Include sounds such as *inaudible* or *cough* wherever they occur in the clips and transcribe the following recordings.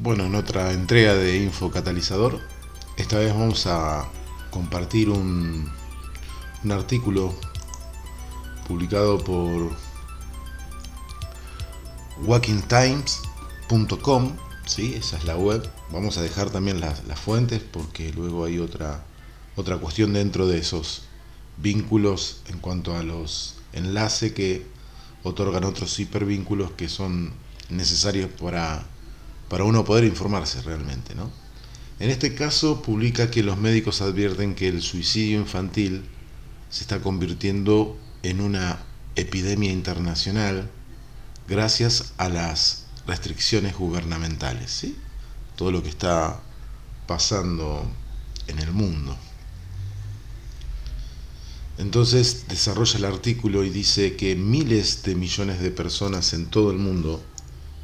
Bueno, en otra entrega de Info Catalizador, esta vez vamos a compartir un, artículo publicado por walkingtimes.com, ¿sí? esa es la web. Vamos a dejar también las, las, fuentes porque luego hay otra, otra cuestión dentro de esos vínculos en cuanto a los enlaces que otorgan otros hipervínculos que son necesarios para para uno poder informarse realmente. ¿no? En este caso publica que los médicos advierten que el suicidio infantil se está convirtiendo en una epidemia internacional gracias a las restricciones gubernamentales, ¿sí? todo lo que está pasando en el mundo. Entonces desarrolla el artículo y dice que miles de millones de personas en todo el mundo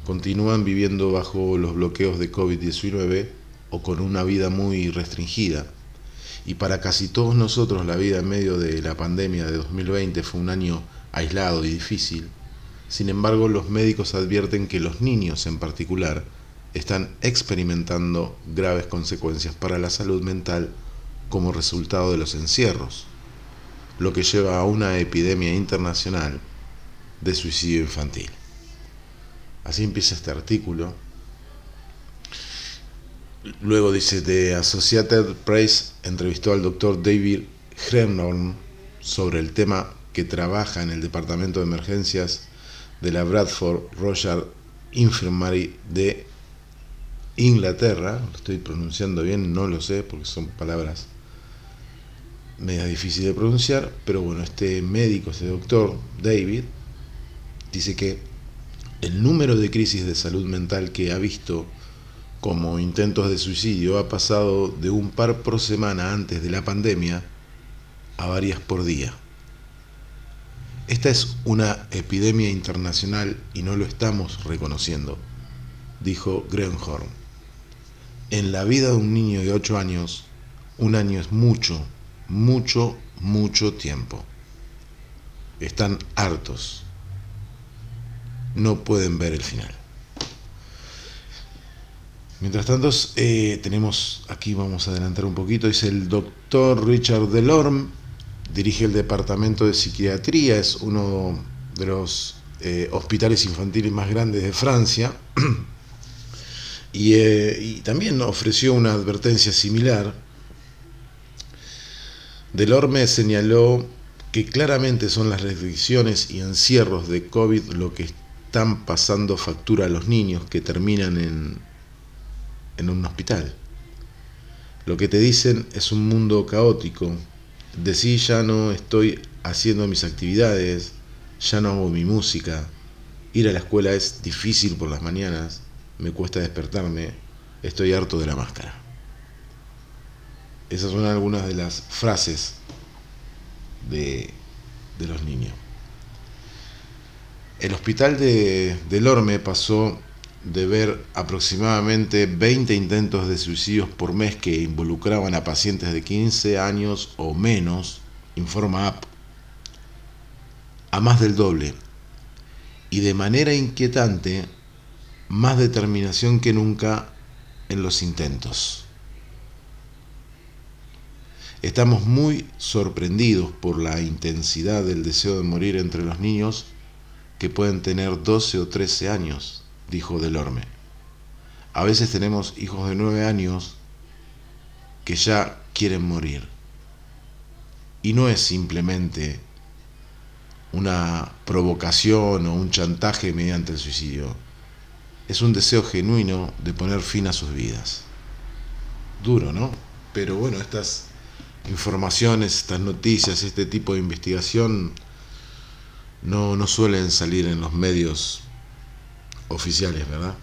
continúan viviendo bajo los bloqueos de COVID-19 o con una vida muy restringida. Y para casi todos nosotros la vida en medio de la pandemia de 2020 fue un año aislado y difícil. Sin embargo, los médicos advierten que los niños en particular están experimentando graves consecuencias para la salud mental como resultado de los encierros, lo que lleva a una epidemia internacional de suicidio infantil. Así empieza este artículo. Luego dice, The Associated Press entrevistó al doctor David Hremnorn sobre el tema que trabaja en el Departamento de Emergencias de la Bradford Royal Infirmary de Inglaterra. Lo estoy pronunciando bien, no lo sé porque son palabras medio difíciles de pronunciar, pero bueno, este médico, este doctor David, dice que el número de crisis de salud mental que ha visto como intentos de suicidio ha pasado de un par por semana antes de la pandemia a varias por día. Esta es una epidemia internacional y no lo estamos reconociendo, dijo Grenhorn. En la vida de un niño de 8 años, un año es mucho, mucho, mucho tiempo. Están hartos no pueden ver el final. Mientras tanto, eh, tenemos, aquí vamos a adelantar un poquito, es el doctor Richard Delorme, dirige el Departamento de Psiquiatría, es uno de los eh, hospitales infantiles más grandes de Francia, *clears throat* y, eh, y también ofreció una advertencia similar. Delorme señaló que claramente son las restricciones y encierros de COVID lo que están pasando factura a los niños que terminan en, en un hospital. Lo que te dicen es un mundo caótico. Decís ya no estoy haciendo mis actividades, ya no hago mi música. Ir a la escuela es difícil por las mañanas, me cuesta despertarme, estoy harto de la máscara. Esas son algunas de las frases de, de los niños. El hospital de, Lorme pasó de ver aproximadamente 20 intentos de suicidios por mes que involucraban a pacientes de 15 años o menos, informa AP, a más del doble. Y de manera inquietante, más determinación que nunca en los intentos. Estamos muy sorprendidos por la intensidad del deseo de morir entre los niños que pueden tener 12 o 13 años, dijo Delorme. A veces tenemos hijos de 9 años que ya quieren morir. Y no es simplemente una provocación o un chantaje mediante el suicidio. Es un deseo genuino de poner fin a sus vidas. Duro, ¿no? Pero bueno, estas informaciones, estas noticias, este tipo de investigación no, no suelen salir en los medios oficiales, ¿verdad?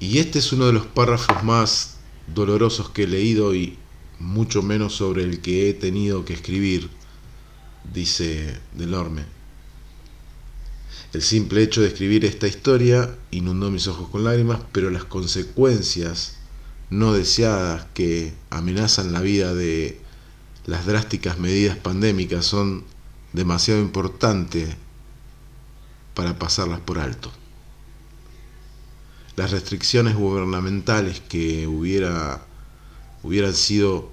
Y este es uno de los párrafos más dolorosos que he leído y mucho menos sobre el que he tenido que escribir, dice Delorme. El simple hecho de escribir esta historia inundó mis ojos con lágrimas, pero las consecuencias no deseadas que amenazan la vida de las drásticas medidas pandémicas son demasiado importante para pasarlas por alto. las restricciones gubernamentales que hubiera, hubieran sido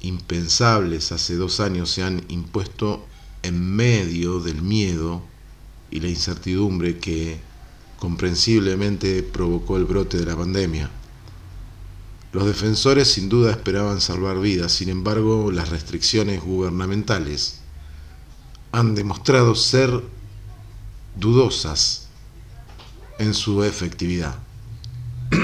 impensables hace dos años se han impuesto en medio del miedo y la incertidumbre que comprensiblemente provocó el brote de la pandemia. Los defensores sin duda esperaban salvar vidas, sin embargo las restricciones gubernamentales han demostrado ser dudosas en su efectividad. *clears throat*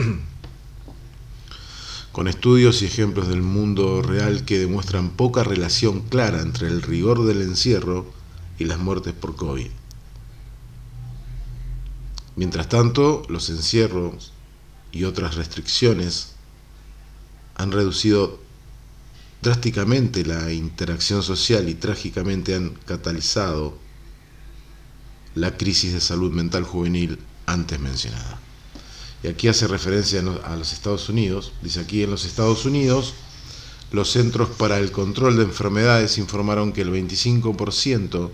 Con estudios y ejemplos del mundo real que demuestran poca relación clara entre el rigor del encierro y las muertes por COVID. Mientras tanto, los encierros y otras restricciones han reducido drásticamente la interacción social y trágicamente han catalizado la crisis de salud mental juvenil antes mencionada. Y aquí hace referencia a los Estados Unidos. Dice aquí en los Estados Unidos, los Centros para el Control de Enfermedades informaron que el 25%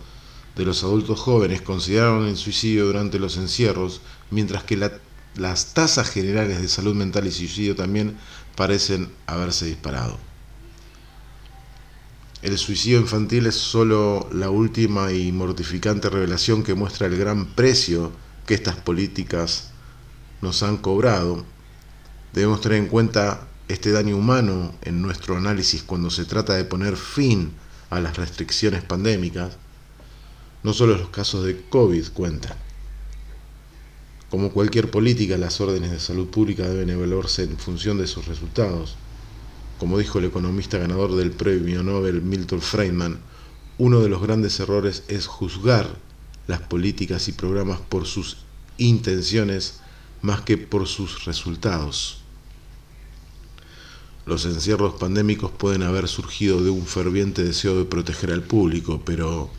de los adultos jóvenes consideraron el suicidio durante los encierros, mientras que las tasas generales de salud mental y suicidio también parecen haberse disparado. El suicidio infantil es solo la última y mortificante revelación que muestra el gran precio que estas políticas nos han cobrado. Debemos tener en cuenta este daño humano en nuestro análisis cuando se trata de poner fin a las restricciones pandémicas. No solo los casos de COVID cuentan. Como cualquier política, las órdenes de salud pública deben evaluarse en función de sus resultados. Como dijo el economista ganador del premio Nobel Milton Friedman, uno de los grandes errores es juzgar las políticas y programas por sus intenciones más que por sus resultados. Los encierros pandémicos pueden haber surgido de un ferviente deseo de proteger al público, pero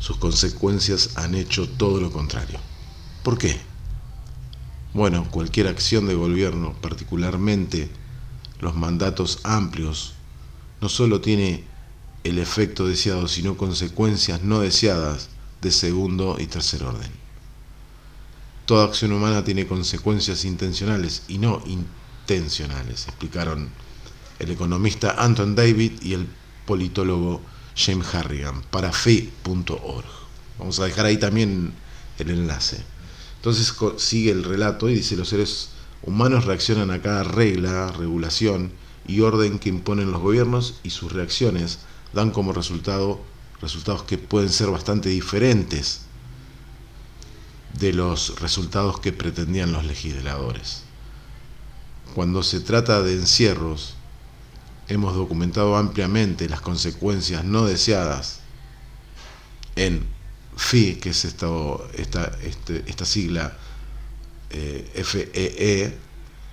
sus consecuencias han hecho todo lo contrario. ¿Por qué? Bueno, cualquier acción de gobierno, particularmente los mandatos amplios, no solo tiene el efecto deseado, sino consecuencias no deseadas de segundo y tercer orden. Toda acción humana tiene consecuencias intencionales y no intencionales, explicaron el economista Anton David y el politólogo James Harrigan para fe.org. Vamos a dejar ahí también el enlace. Entonces sigue el relato y dice, los seres humanos reaccionan a cada regla, regulación y orden que imponen los gobiernos y sus reacciones dan como resultado resultados que pueden ser bastante diferentes de los resultados que pretendían los legisladores. Cuando se trata de encierros, hemos documentado ampliamente las consecuencias no deseadas en FI, que es esta, este, esta sigla eh, FEE, e,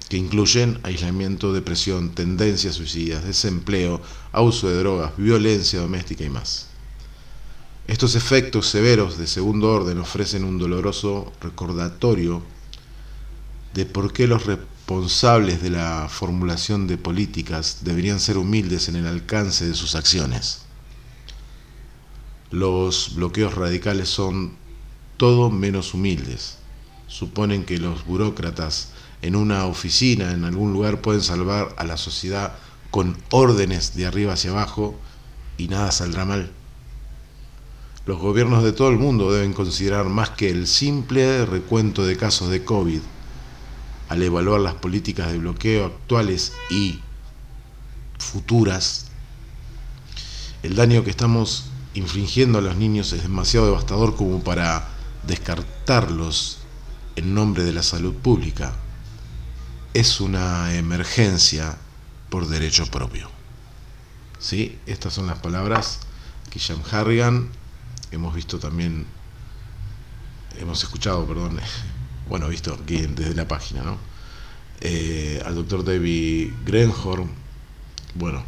que incluyen aislamiento, depresión, tendencias suicidas, desempleo, abuso de drogas, violencia doméstica y más. Estos efectos severos de segundo orden ofrecen un doloroso recordatorio de por qué los responsables de la formulación de políticas deberían ser humildes en el alcance de sus acciones. Los bloqueos radicales son todo menos humildes. Suponen que los burócratas en una oficina, en algún lugar, pueden salvar a la sociedad con órdenes de arriba hacia abajo y nada saldrá mal. Los gobiernos de todo el mundo deben considerar más que el simple recuento de casos de COVID al evaluar las políticas de bloqueo actuales y futuras, el daño que estamos infringiendo a los niños es demasiado devastador como para descartarlos en nombre de la salud pública. Es una emergencia por derecho propio. ¿Sí? Estas son las palabras que Jam Harrigan, hemos visto también, hemos escuchado, perdón, *laughs* bueno, visto aquí desde la página, ¿no? Eh, al doctor David Grenhorn, bueno,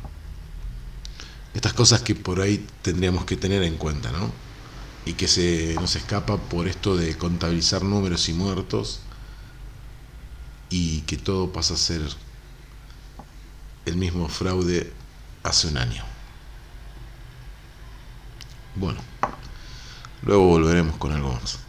estas cosas que por ahí tendríamos que tener en cuenta, ¿no? Y que se nos escapa por esto de contabilizar números y muertos y que todo pasa a ser el mismo fraude hace un año. Bueno, luego volveremos con algo más.